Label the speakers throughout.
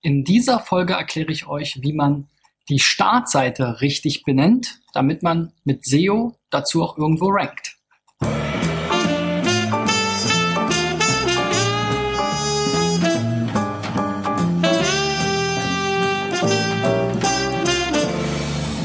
Speaker 1: In dieser Folge erkläre ich euch, wie man die Startseite richtig benennt, damit man mit SEO dazu auch irgendwo rankt.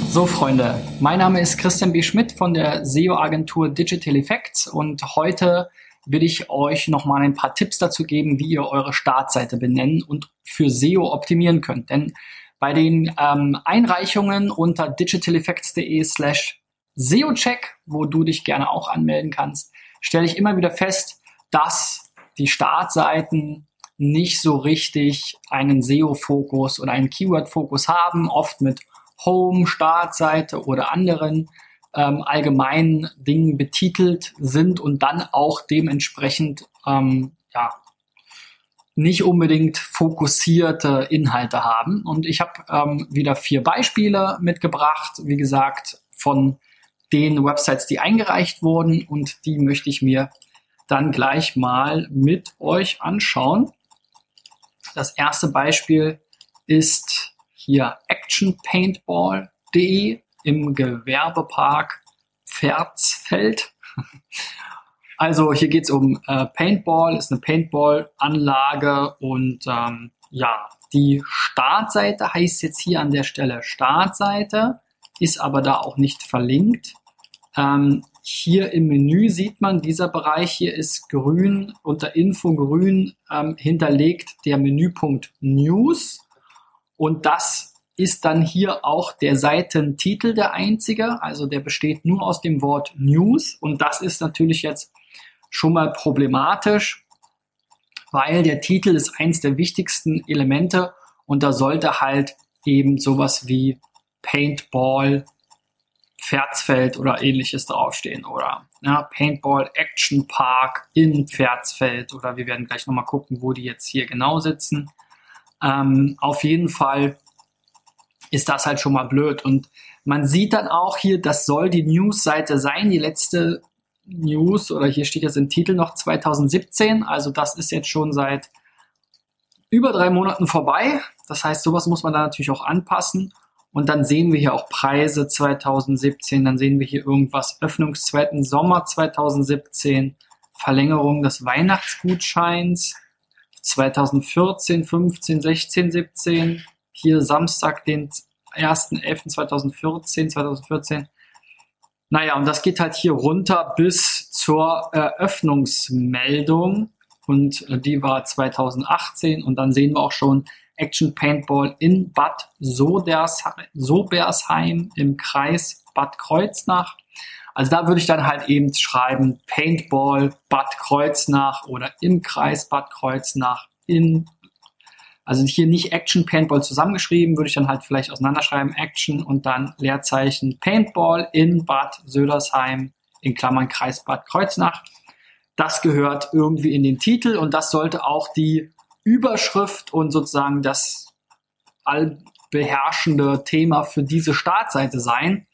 Speaker 1: So, Freunde, mein Name ist Christian B. Schmidt von der SEO-Agentur Digital Effects und heute will ich euch nochmal ein paar Tipps dazu geben, wie ihr eure Startseite benennen und für SEO optimieren könnt. Denn bei den ähm, Einreichungen unter digitaleffects.de slash SEO-Check, wo du dich gerne auch anmelden kannst, stelle ich immer wieder fest, dass die Startseiten nicht so richtig einen SEO-Fokus oder einen Keyword-Fokus haben, oft mit Home, Startseite oder anderen ähm, allgemeinen Dingen betitelt sind und dann auch dementsprechend ähm, ja, nicht unbedingt fokussierte Inhalte haben. Und ich habe ähm, wieder vier Beispiele mitgebracht, wie gesagt, von den Websites, die eingereicht wurden und die möchte ich mir dann gleich mal mit euch anschauen. Das erste Beispiel ist hier actionpaintball.de im Gewerbepark Pferdsfeld. Also hier geht es um äh, Paintball, ist eine Paintball-Anlage und ähm, ja, die Startseite heißt jetzt hier an der Stelle Startseite, ist aber da auch nicht verlinkt. Ähm, hier im Menü sieht man, dieser Bereich hier ist grün, unter Info grün ähm, hinterlegt der Menüpunkt News und das ist dann hier auch der Seitentitel der einzige, also der besteht nur aus dem Wort News. Und das ist natürlich jetzt schon mal problematisch, weil der Titel ist eins der wichtigsten Elemente. Und da sollte halt eben sowas wie Paintball, Pferdsfeld oder ähnliches draufstehen oder ja, Paintball Action Park in Pferdsfeld oder wir werden gleich nochmal gucken, wo die jetzt hier genau sitzen. Ähm, auf jeden Fall ist das halt schon mal blöd. Und man sieht dann auch hier, das soll die News-Seite sein, die letzte News, oder hier steht jetzt im Titel noch 2017, also das ist jetzt schon seit über drei Monaten vorbei. Das heißt, sowas muss man da natürlich auch anpassen. Und dann sehen wir hier auch Preise 2017, dann sehen wir hier irgendwas Öffnungs zweiten Sommer 2017, Verlängerung des Weihnachtsgutscheins 2014, 15, 16, 17, hier Samstag, den 1.11.2014, 2014. Naja, und das geht halt hier runter bis zur Eröffnungsmeldung und die war 2018 und dann sehen wir auch schon Action Paintball in Bad Sobersheim im Kreis Bad Kreuznach. Also da würde ich dann halt eben schreiben Paintball Bad Kreuznach oder im Kreis Bad Kreuznach in also hier nicht Action Paintball zusammengeschrieben, würde ich dann halt vielleicht auseinanderschreiben, Action und dann Leerzeichen Paintball in Bad Södersheim in Klammern Kreis Bad Kreuznach. Das gehört irgendwie in den Titel und das sollte auch die Überschrift und sozusagen das allbeherrschende Thema für diese Startseite sein,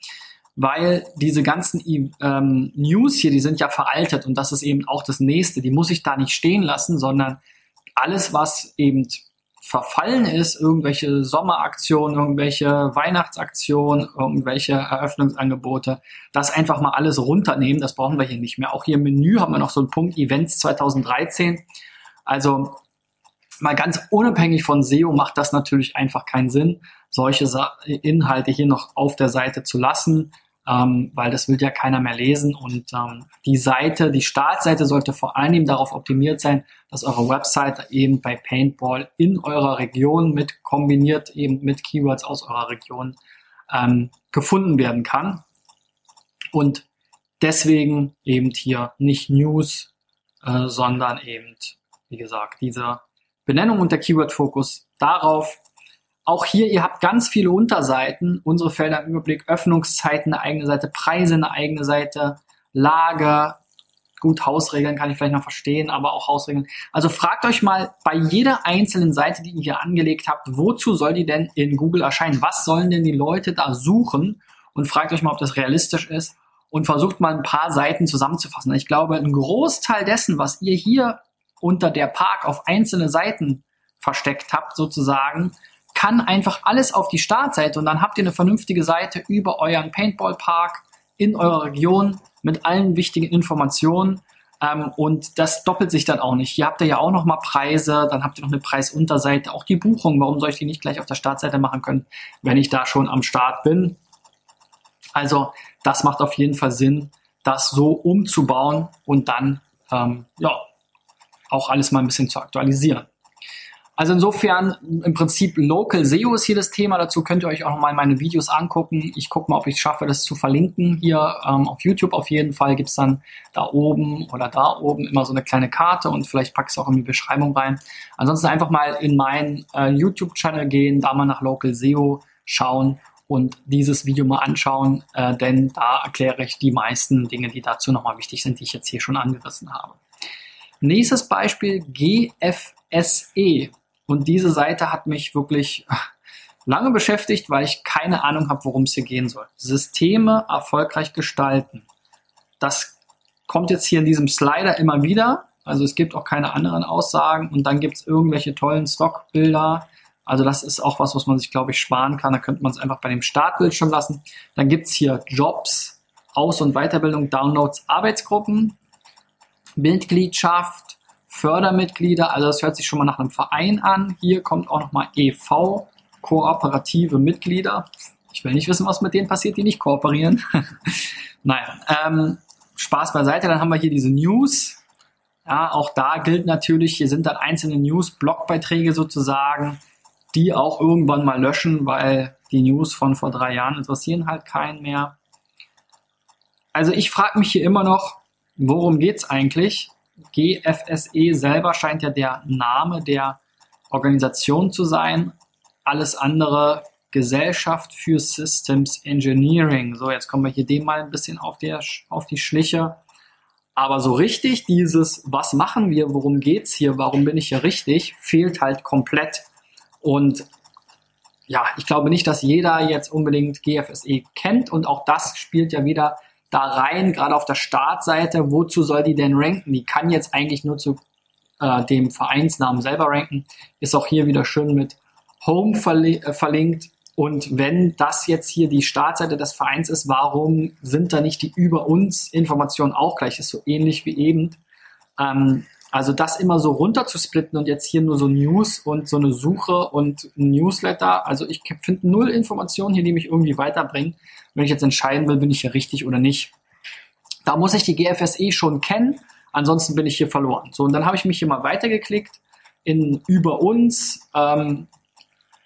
Speaker 1: weil diese ganzen ähm, News hier, die sind ja veraltet und das ist eben auch das nächste. Die muss ich da nicht stehen lassen, sondern alles, was eben verfallen ist, irgendwelche Sommeraktionen, irgendwelche Weihnachtsaktionen, irgendwelche Eröffnungsangebote, das einfach mal alles runternehmen, das brauchen wir hier nicht mehr. Auch hier im Menü haben wir noch so einen Punkt Events 2013. Also mal ganz unabhängig von SEO macht das natürlich einfach keinen Sinn, solche Inhalte hier noch auf der Seite zu lassen ähm, weil das will ja keiner mehr lesen. Und ähm, die Seite, die Startseite sollte vor allem darauf optimiert sein, dass eure Webseite eben bei Paintball in eurer Region mit kombiniert eben mit Keywords aus eurer Region ähm, gefunden werden kann. Und deswegen eben hier nicht News, äh, sondern eben, wie gesagt, diese Benennung und der Keyword-Fokus darauf, auch hier, ihr habt ganz viele Unterseiten. Unsere Felder im Überblick, Öffnungszeiten, eine eigene Seite, Preise, eine eigene Seite, Lager. Gut, Hausregeln kann ich vielleicht noch verstehen, aber auch Hausregeln. Also fragt euch mal bei jeder einzelnen Seite, die ihr hier angelegt habt, wozu soll die denn in Google erscheinen? Was sollen denn die Leute da suchen? Und fragt euch mal, ob das realistisch ist und versucht mal ein paar Seiten zusammenzufassen. Ich glaube, ein Großteil dessen, was ihr hier unter der Park auf einzelne Seiten versteckt habt sozusagen, kann einfach alles auf die Startseite und dann habt ihr eine vernünftige Seite über euren Paintball-Park in eurer Region mit allen wichtigen Informationen. Ähm, und das doppelt sich dann auch nicht. Hier habt ihr ja auch noch mal Preise, dann habt ihr noch eine Preisunterseite, auch die Buchung. Warum soll ich die nicht gleich auf der Startseite machen können, wenn ich da schon am Start bin? Also das macht auf jeden Fall Sinn, das so umzubauen und dann ähm, ja auch alles mal ein bisschen zu aktualisieren. Also insofern im Prinzip Local SEO ist hier das Thema. Dazu könnt ihr euch auch nochmal meine Videos angucken. Ich gucke mal, ob ich es schaffe, das zu verlinken. Hier ähm, auf YouTube auf jeden Fall gibt es dann da oben oder da oben immer so eine kleine Karte und vielleicht ich es auch in die Beschreibung rein. Ansonsten einfach mal in meinen äh, YouTube-Channel gehen, da mal nach Local SEO schauen und dieses Video mal anschauen, äh, denn da erkläre ich die meisten Dinge, die dazu nochmal wichtig sind, die ich jetzt hier schon angerissen habe. Nächstes Beispiel GFSE. Und diese Seite hat mich wirklich lange beschäftigt, weil ich keine Ahnung habe, worum es hier gehen soll. Systeme erfolgreich gestalten. Das kommt jetzt hier in diesem Slider immer wieder. Also es gibt auch keine anderen Aussagen und dann gibt es irgendwelche tollen Stockbilder. Also das ist auch was, was man sich, glaube ich, sparen kann. Da könnte man es einfach bei dem Startbildschirm lassen. Dann gibt es hier Jobs, Aus- und Weiterbildung, Downloads, Arbeitsgruppen, Mitgliedschaft, Fördermitglieder, also das hört sich schon mal nach einem Verein an. Hier kommt auch nochmal EV, kooperative Mitglieder. Ich will nicht wissen, was mit denen passiert, die nicht kooperieren. naja, ähm, Spaß beiseite. Dann haben wir hier diese News. Ja, auch da gilt natürlich, hier sind dann einzelne News, Blogbeiträge sozusagen, die auch irgendwann mal löschen, weil die News von vor drei Jahren interessieren halt keinen mehr. Also ich frage mich hier immer noch, worum geht es eigentlich? GFSE selber scheint ja der Name der Organisation zu sein. Alles andere Gesellschaft für Systems Engineering. So, jetzt kommen wir hier dem mal ein bisschen auf, der, auf die Schliche. Aber so richtig dieses, was machen wir, worum geht's hier, warum bin ich hier richtig, fehlt halt komplett. Und ja, ich glaube nicht, dass jeder jetzt unbedingt GFSE kennt und auch das spielt ja wieder da rein, gerade auf der Startseite, wozu soll die denn ranken? Die kann jetzt eigentlich nur zu äh, dem Vereinsnamen selber ranken. Ist auch hier wieder schön mit Home verli äh, verlinkt. Und wenn das jetzt hier die Startseite des Vereins ist, warum sind da nicht die über uns Informationen auch gleich? Ist so ähnlich wie eben. Ähm, also das immer so runter zu splitten und jetzt hier nur so News und so eine Suche und Newsletter. Also ich finde null Informationen hier, die mich irgendwie weiterbringen wenn ich jetzt entscheiden will, bin ich hier richtig oder nicht. Da muss ich die GFSE schon kennen, ansonsten bin ich hier verloren. So, und dann habe ich mich hier mal weitergeklickt in über uns ähm,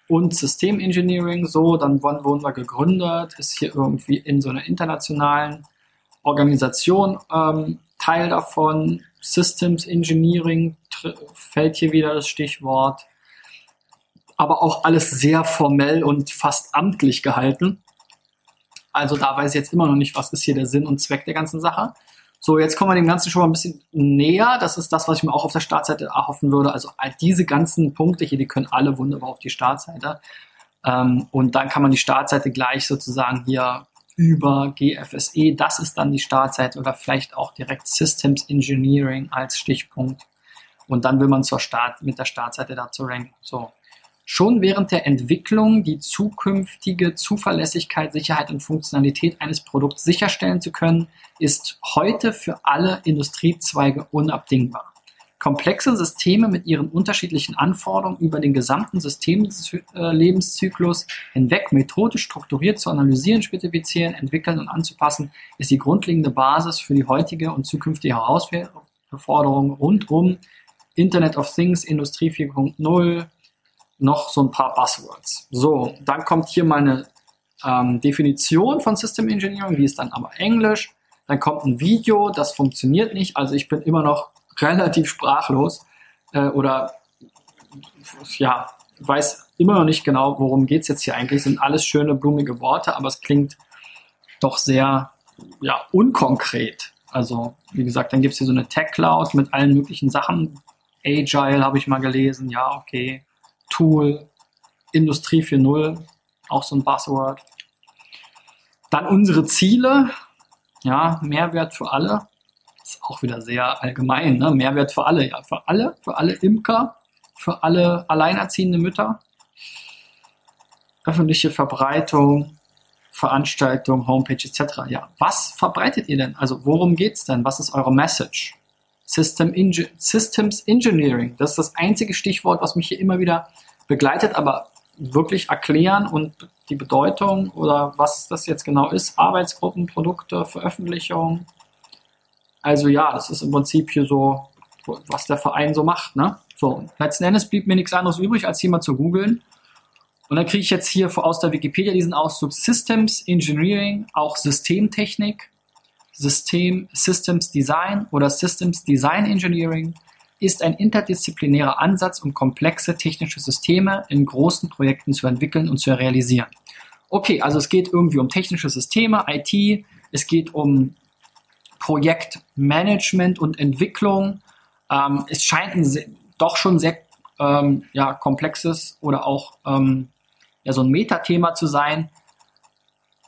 Speaker 1: und Systemengineering. So, dann wurden wir gegründet, ist hier irgendwie in so einer internationalen Organisation ähm, Teil davon. Systems Engineering fällt hier wieder das Stichwort. Aber auch alles sehr formell und fast amtlich gehalten. Also da weiß ich jetzt immer noch nicht, was ist hier der Sinn und Zweck der ganzen Sache. So, jetzt kommen wir dem Ganzen schon mal ein bisschen näher. Das ist das, was ich mir auch auf der Startseite erhoffen würde. Also diese ganzen Punkte hier, die können alle wunderbar auf die Startseite. Ähm, und dann kann man die Startseite gleich sozusagen hier über GFSE, das ist dann die Startseite oder vielleicht auch direkt Systems Engineering als Stichpunkt. Und dann will man zur Start, mit der Startseite dazu ranken. So. Schon während der Entwicklung die zukünftige Zuverlässigkeit, Sicherheit und Funktionalität eines Produkts sicherstellen zu können, ist heute für alle Industriezweige unabdingbar. Komplexe Systeme mit ihren unterschiedlichen Anforderungen über den gesamten Systemlebenszyklus hinweg methodisch strukturiert zu analysieren, spezifizieren, entwickeln und anzupassen, ist die grundlegende Basis für die heutige und zukünftige Herausforderungen rund um Internet of Things, Industrie 4.0, noch so ein paar Buzzwords. So, dann kommt hier meine ähm, Definition von System Engineering, die ist dann aber Englisch. Dann kommt ein Video, das funktioniert nicht. Also ich bin immer noch relativ sprachlos äh, oder ja, weiß immer noch nicht genau, worum geht es jetzt hier eigentlich. Sind alles schöne, blumige Worte, aber es klingt doch sehr ja, unkonkret. Also, wie gesagt, dann gibt es hier so eine Tech Cloud mit allen möglichen Sachen. Agile habe ich mal gelesen, ja, okay. Tool, Industrie 4.0, auch so ein Buzzword. Dann unsere Ziele, ja, Mehrwert für alle, ist auch wieder sehr allgemein, ne? Mehrwert für alle, ja, für alle, für alle Imker, für alle alleinerziehende Mütter. Öffentliche Verbreitung, Veranstaltung, Homepage etc. Ja, was verbreitet ihr denn? Also worum geht es denn? Was ist eure Message? System Inge Systems Engineering, das ist das einzige Stichwort, was mich hier immer wieder begleitet, aber wirklich erklären und die Bedeutung oder was das jetzt genau ist, Arbeitsgruppen, Produkte, Veröffentlichung. Also ja, das ist im Prinzip hier so, was der Verein so macht. Ne? So, letzten Endes blieb mir nichts anderes übrig, als hier mal zu googeln. Und dann kriege ich jetzt hier aus der Wikipedia diesen Ausdruck Systems Engineering, auch Systemtechnik, System Systems Design oder Systems Design Engineering ist ein interdisziplinärer Ansatz, um komplexe technische Systeme in großen Projekten zu entwickeln und zu realisieren. Okay, also es geht irgendwie um technische Systeme, IT, es geht um Projektmanagement und Entwicklung. Ähm, es scheint ein doch schon sehr ähm, ja, komplexes oder auch ähm, ja, so ein Metathema zu sein.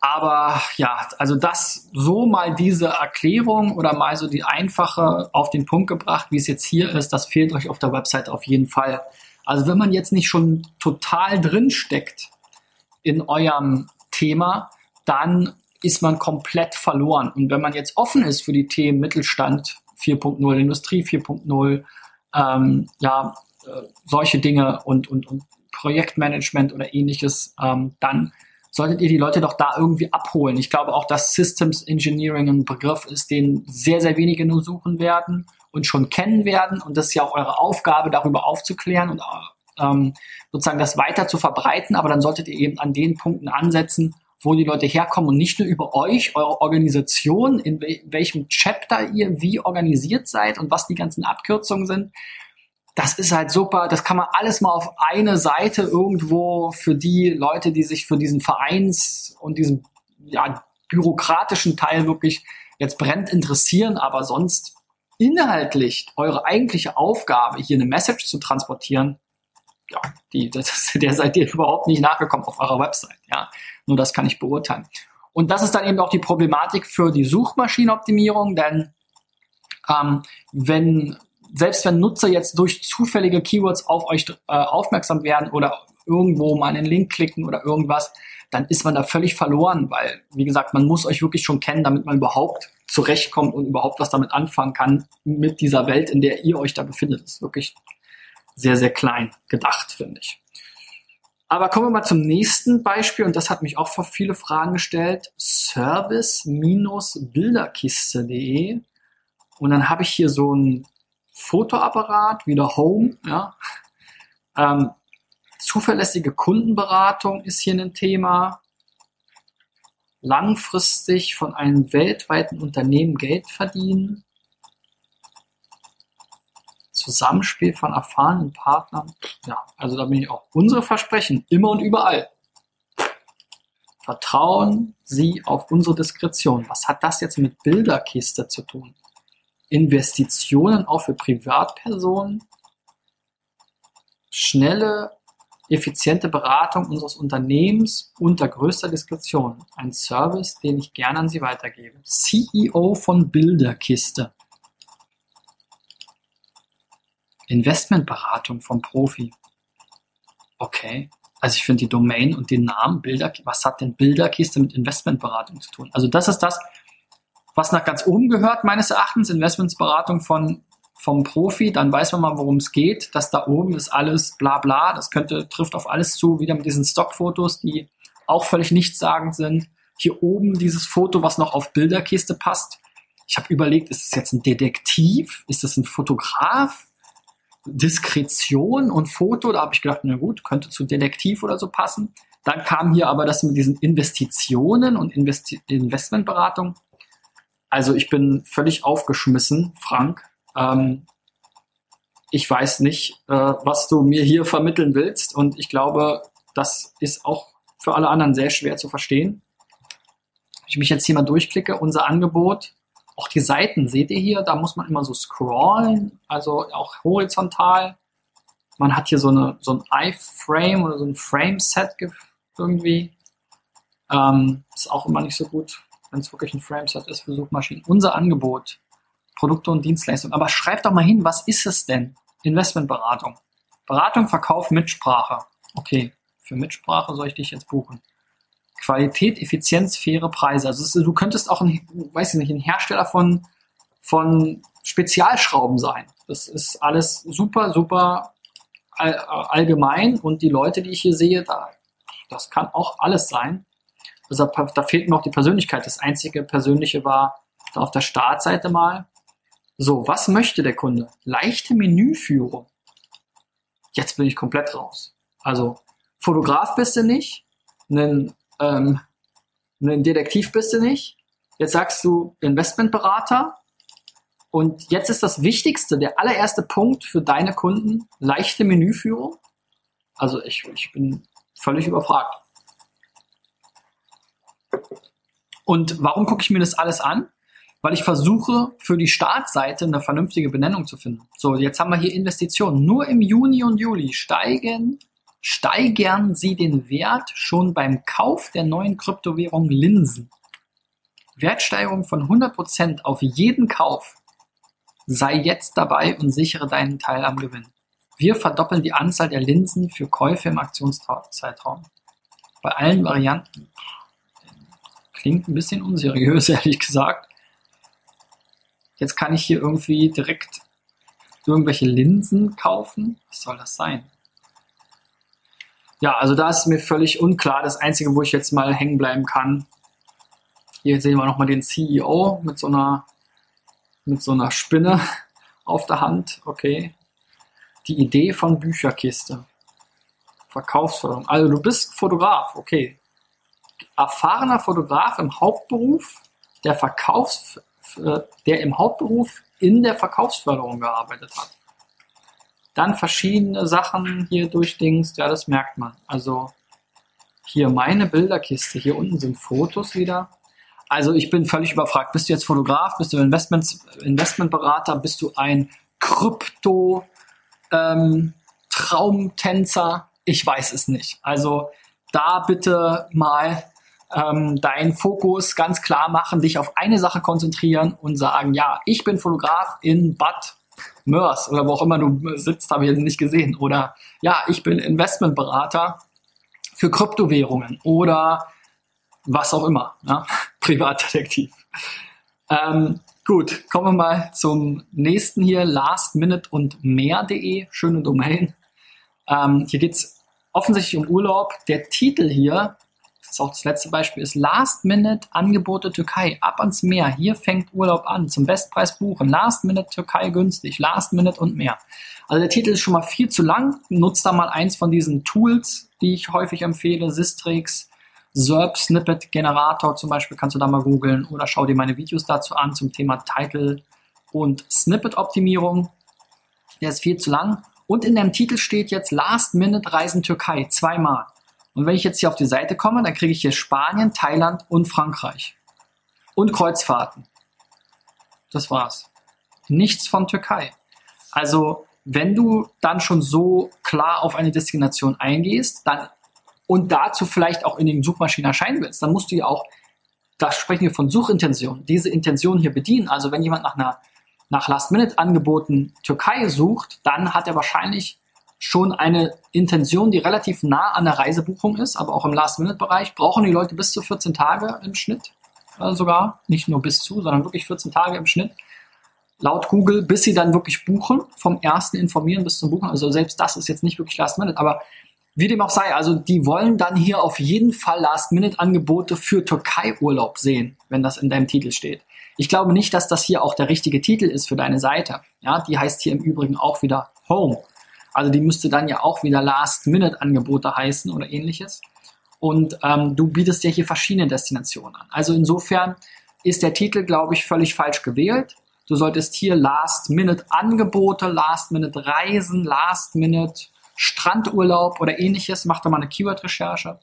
Speaker 1: Aber ja, also das so mal diese Erklärung oder mal so die einfache auf den Punkt gebracht, wie es jetzt hier ist, das fehlt euch auf der Website auf jeden Fall. Also wenn man jetzt nicht schon total drin steckt in eurem Thema, dann ist man komplett verloren. Und wenn man jetzt offen ist für die Themen Mittelstand 4.0, Industrie 4.0, ähm, ja, äh, solche Dinge und, und, und Projektmanagement oder ähnliches, ähm, dann solltet ihr die Leute doch da irgendwie abholen. Ich glaube auch, dass Systems Engineering ein Begriff ist, den sehr, sehr wenige nur suchen werden und schon kennen werden. Und das ist ja auch eure Aufgabe, darüber aufzuklären und ähm, sozusagen das weiter zu verbreiten. Aber dann solltet ihr eben an den Punkten ansetzen, wo die Leute herkommen und nicht nur über euch, eure Organisation, in welchem Chapter ihr wie organisiert seid und was die ganzen Abkürzungen sind, das ist halt super. Das kann man alles mal auf eine Seite irgendwo für die Leute, die sich für diesen Vereins und diesen ja, bürokratischen Teil wirklich jetzt brennt interessieren, aber sonst inhaltlich eure eigentliche Aufgabe, hier eine Message zu transportieren, ja, die, das, der seid ihr überhaupt nicht nachgekommen auf eurer Website. Ja, nur das kann ich beurteilen. Und das ist dann eben auch die Problematik für die Suchmaschinenoptimierung, denn ähm, wenn selbst wenn Nutzer jetzt durch zufällige Keywords auf euch äh, aufmerksam werden oder irgendwo mal einen Link klicken oder irgendwas, dann ist man da völlig verloren, weil, wie gesagt, man muss euch wirklich schon kennen, damit man überhaupt zurechtkommt und überhaupt was damit anfangen kann mit dieser Welt, in der ihr euch da befindet. Das ist wirklich sehr, sehr klein gedacht, finde ich. Aber kommen wir mal zum nächsten Beispiel und das hat mich auch vor viele Fragen gestellt. Service-bilderkiste.de und dann habe ich hier so ein Fotoapparat, wieder Home, ja. Ähm, zuverlässige Kundenberatung ist hier ein Thema. Langfristig von einem weltweiten Unternehmen Geld verdienen. Zusammenspiel von erfahrenen Partnern. Ja, also da bin ich auch. Unsere Versprechen, immer und überall. Vertrauen Sie auf unsere Diskretion. Was hat das jetzt mit Bilderkiste zu tun? Investitionen auch für Privatpersonen, schnelle, effiziente Beratung unseres Unternehmens unter größter Diskretion. Ein Service, den ich gerne an Sie weitergebe. CEO von Bilderkiste. Investmentberatung vom Profi. Okay. Also ich finde die Domain und den Namen Bilder, was hat denn Bilderkiste mit Investmentberatung zu tun? Also das ist das, was nach ganz oben gehört, meines Erachtens, Investmentsberatung von, vom Profi, dann weiß man mal, worum es geht. Das da oben ist alles bla bla. Das könnte, trifft auf alles zu, wieder mit diesen Stockfotos, die auch völlig nichtssagend sind. Hier oben dieses Foto, was noch auf Bilderkiste passt. Ich habe überlegt, ist es jetzt ein Detektiv? Ist es ein Fotograf? Diskretion und Foto, da habe ich gedacht, na gut, könnte zu Detektiv oder so passen. Dann kam hier aber das mit diesen Investitionen und Investi Investmentberatung. Also ich bin völlig aufgeschmissen, Frank. Ähm, ich weiß nicht, äh, was du mir hier vermitteln willst und ich glaube, das ist auch für alle anderen sehr schwer zu verstehen. Wenn ich mich jetzt hier mal durchklicke, unser Angebot, auch die Seiten, seht ihr hier, da muss man immer so scrollen, also auch horizontal. Man hat hier so, eine, so ein iFrame oder so ein Frame-Set irgendwie. Ähm, ist auch immer nicht so gut wenn es wirklich ein Frameset ist für Suchmaschinen. Unser Angebot, Produkte und Dienstleistungen. Aber schreibt doch mal hin, was ist es denn? Investmentberatung. Beratung, Verkauf, Mitsprache. Okay, für Mitsprache soll ich dich jetzt buchen. Qualität, Effizienz, faire Preise. Also ist, du könntest auch ein, weiß ich nicht, ein Hersteller von, von Spezialschrauben sein. Das ist alles super, super all, allgemein und die Leute, die ich hier sehe, da, das kann auch alles sein. Also da fehlt mir auch die Persönlichkeit. Das einzige Persönliche war da auf der Startseite mal. So, was möchte der Kunde? Leichte Menüführung. Jetzt bin ich komplett raus. Also, Fotograf bist du nicht, ein, ähm, ein Detektiv bist du nicht. Jetzt sagst du Investmentberater. Und jetzt ist das Wichtigste, der allererste Punkt für deine Kunden, leichte Menüführung. Also ich, ich bin völlig überfragt. Und warum gucke ich mir das alles an? Weil ich versuche, für die Startseite eine vernünftige Benennung zu finden. So, jetzt haben wir hier Investitionen. Nur im Juni und Juli steigen, steigern sie den Wert schon beim Kauf der neuen Kryptowährung Linsen. Wertsteigerung von 100% auf jeden Kauf. Sei jetzt dabei und sichere deinen Teil am Gewinn. Wir verdoppeln die Anzahl der Linsen für Käufe im Aktionszeitraum. Bei allen Varianten Klingt ein bisschen unseriös, ehrlich gesagt. Jetzt kann ich hier irgendwie direkt irgendwelche Linsen kaufen. Was soll das sein? Ja, also da ist mir völlig unklar. Das Einzige, wo ich jetzt mal hängen bleiben kann, hier sehen wir nochmal den CEO mit so einer, mit so einer Spinne auf der Hand. Okay. Die Idee von Bücherkiste. Verkaufsförderung. Also du bist Fotograf, okay erfahrener Fotograf im Hauptberuf, der Verkaufs, äh, der im Hauptberuf in der Verkaufsförderung gearbeitet hat. Dann verschiedene Sachen hier durchdingst, ja, das merkt man. Also hier meine Bilderkiste, hier unten sind Fotos wieder. Also ich bin völlig überfragt. Bist du jetzt Fotograf? Bist du Investments, Investmentberater? Bist du ein Krypto ähm? Ich weiß es nicht. Also da bitte mal ähm, deinen Fokus ganz klar machen, dich auf eine Sache konzentrieren und sagen, ja, ich bin Fotograf in Bad Mörs oder wo auch immer du sitzt, habe ich jetzt nicht gesehen. Oder ja, ich bin Investmentberater für Kryptowährungen oder was auch immer, ja? Privatdetektiv. Ähm, gut, kommen wir mal zum nächsten hier, lastminute und mehr.de, schöne Domain. Ähm, hier geht's offensichtlich um Urlaub. Der Titel hier das ist auch das letzte Beispiel, ist Last-Minute-Angebote Türkei. Ab ans Meer. Hier fängt Urlaub an. Zum Bestpreis buchen. Last-Minute Türkei günstig. Last-Minute und mehr. Also der Titel ist schon mal viel zu lang. Nutzt da mal eins von diesen Tools, die ich häufig empfehle. Sistrix, SERP Snippet Generator zum Beispiel kannst du da mal googeln oder schau dir meine Videos dazu an zum Thema Title und Snippet Optimierung. Der ist viel zu lang. Und in dem Titel steht jetzt Last Minute Reisen Türkei zweimal. Und wenn ich jetzt hier auf die Seite komme, dann kriege ich hier Spanien, Thailand und Frankreich. Und Kreuzfahrten. Das war's. Nichts von Türkei. Also, wenn du dann schon so klar auf eine Destination eingehst, dann und dazu vielleicht auch in den Suchmaschinen erscheinen willst, dann musst du ja auch, da sprechen wir von Suchintention, diese Intention hier bedienen. Also wenn jemand nach einer nach Last-Minute-Angeboten Türkei sucht, dann hat er wahrscheinlich schon eine Intention, die relativ nah an der Reisebuchung ist, aber auch im Last-Minute-Bereich, brauchen die Leute bis zu 14 Tage im Schnitt äh, sogar. Nicht nur bis zu, sondern wirklich 14 Tage im Schnitt. Laut Google, bis sie dann wirklich buchen, vom ersten Informieren bis zum Buchen. Also selbst das ist jetzt nicht wirklich Last-Minute, aber wie dem auch sei, also die wollen dann hier auf jeden Fall Last-Minute-Angebote für Türkei-Urlaub sehen, wenn das in deinem Titel steht. Ich glaube nicht, dass das hier auch der richtige Titel ist für deine Seite. Ja, die heißt hier im Übrigen auch wieder Home. Also die müsste dann ja auch wieder Last-Minute-Angebote heißen oder ähnliches. Und ähm, du bietest ja hier verschiedene Destinationen an. Also insofern ist der Titel, glaube ich, völlig falsch gewählt. Du solltest hier Last-Minute-Angebote, Last-Minute-Reisen, Last-Minute Strandurlaub oder ähnliches. Mach da mal eine Keyword-Recherche.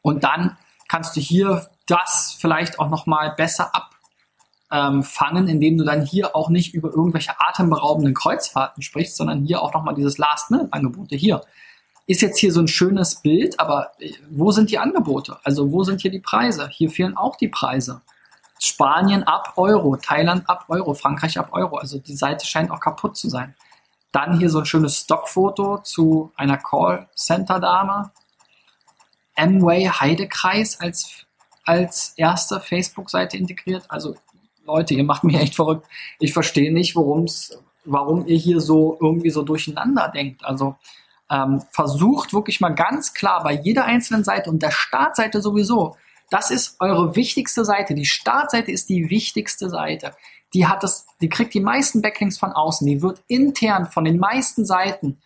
Speaker 1: Und dann kannst du hier das vielleicht auch nochmal besser ab ähm, fangen, indem du dann hier auch nicht über irgendwelche atemberaubenden Kreuzfahrten sprichst, sondern hier auch nochmal dieses Last-Minute-Angebote. Hier ist jetzt hier so ein schönes Bild, aber äh, wo sind die Angebote? Also wo sind hier die Preise? Hier fehlen auch die Preise. Spanien ab Euro, Thailand ab Euro, Frankreich ab Euro. Also die Seite scheint auch kaputt zu sein. Dann hier so ein schönes Stockfoto zu einer Callcenter-Dame. Amway Heidekreis als, als erste Facebook-Seite integriert. Also Leute, ihr macht mich echt verrückt. Ich verstehe nicht, worum's, warum ihr hier so irgendwie so durcheinander denkt. Also ähm, versucht wirklich mal ganz klar bei jeder einzelnen Seite und der Startseite sowieso, das ist eure wichtigste Seite. Die Startseite ist die wichtigste Seite. Die hat das, die kriegt die meisten Backlinks von außen. Die wird intern von den meisten Seiten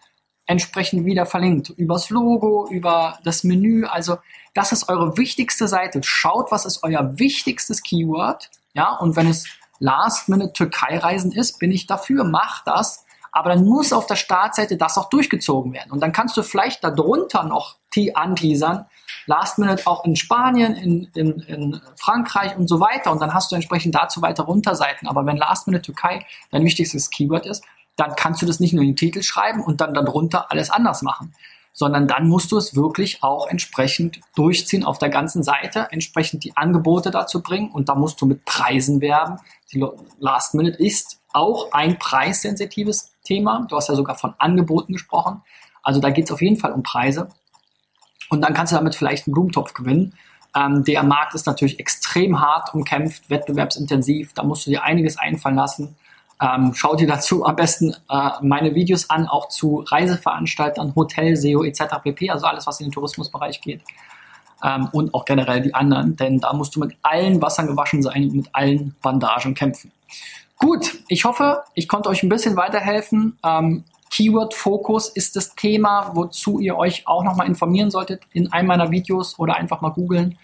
Speaker 1: entsprechend wieder verlinkt. Übers Logo, über das Menü. Also, das ist eure wichtigste Seite. Schaut, was ist euer wichtigstes Keyword. Ja, und wenn es Last-Minute-Türkei-Reisen ist, bin ich dafür. Macht das. Aber dann muss auf der Startseite das auch durchgezogen werden. Und dann kannst du vielleicht darunter noch anteasern, Last Minute auch in Spanien, in, in, in Frankreich und so weiter. Und dann hast du entsprechend dazu weiter Runterseiten. Aber wenn Last Minute Türkei dein wichtigstes Keyword ist, dann kannst du das nicht nur in den Titel schreiben und dann darunter alles anders machen, sondern dann musst du es wirklich auch entsprechend durchziehen auf der ganzen Seite, entsprechend die Angebote dazu bringen und da musst du mit Preisen werben. Die Last Minute ist auch ein preissensitives Thema. Du hast ja sogar von Angeboten gesprochen. Also da geht es auf jeden Fall um Preise. Und dann kannst du damit vielleicht einen Blumentopf gewinnen. Ähm, der Markt ist natürlich extrem hart umkämpft, wettbewerbsintensiv. Da musst du dir einiges einfallen lassen. Ähm, schau dir dazu am besten äh, meine Videos an, auch zu Reiseveranstaltern, Hotel, SEO etc. pp. Also alles, was in den Tourismusbereich geht. Ähm, und auch generell die anderen, denn da musst du mit allen Wassern gewaschen sein und mit allen Bandagen kämpfen. Gut, ich hoffe, ich konnte euch ein bisschen weiterhelfen. Ähm, Keyword-Fokus ist das Thema, wozu ihr euch auch nochmal informieren solltet in einem meiner Videos oder einfach mal googeln.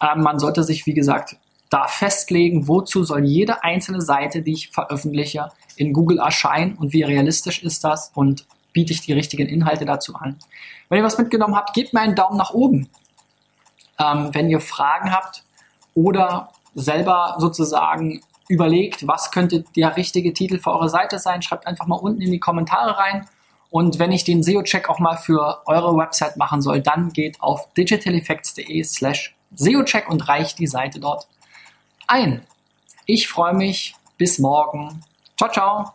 Speaker 1: Ähm, man sollte sich, wie gesagt, da festlegen, wozu soll jede einzelne Seite, die ich veröffentliche, in Google erscheinen und wie realistisch ist das und biete ich die richtigen Inhalte dazu an. Wenn ihr was mitgenommen habt, gebt mir einen Daumen nach oben. Ähm, wenn ihr Fragen habt oder selber sozusagen überlegt, was könnte der richtige Titel für eure Seite sein, schreibt einfach mal unten in die Kommentare rein. Und wenn ich den SEO-Check auch mal für eure Website machen soll, dann geht auf digitaleffects.de slash SEO-Check und reicht die Seite dort ein. Ich freue mich. Bis morgen. Ciao, ciao.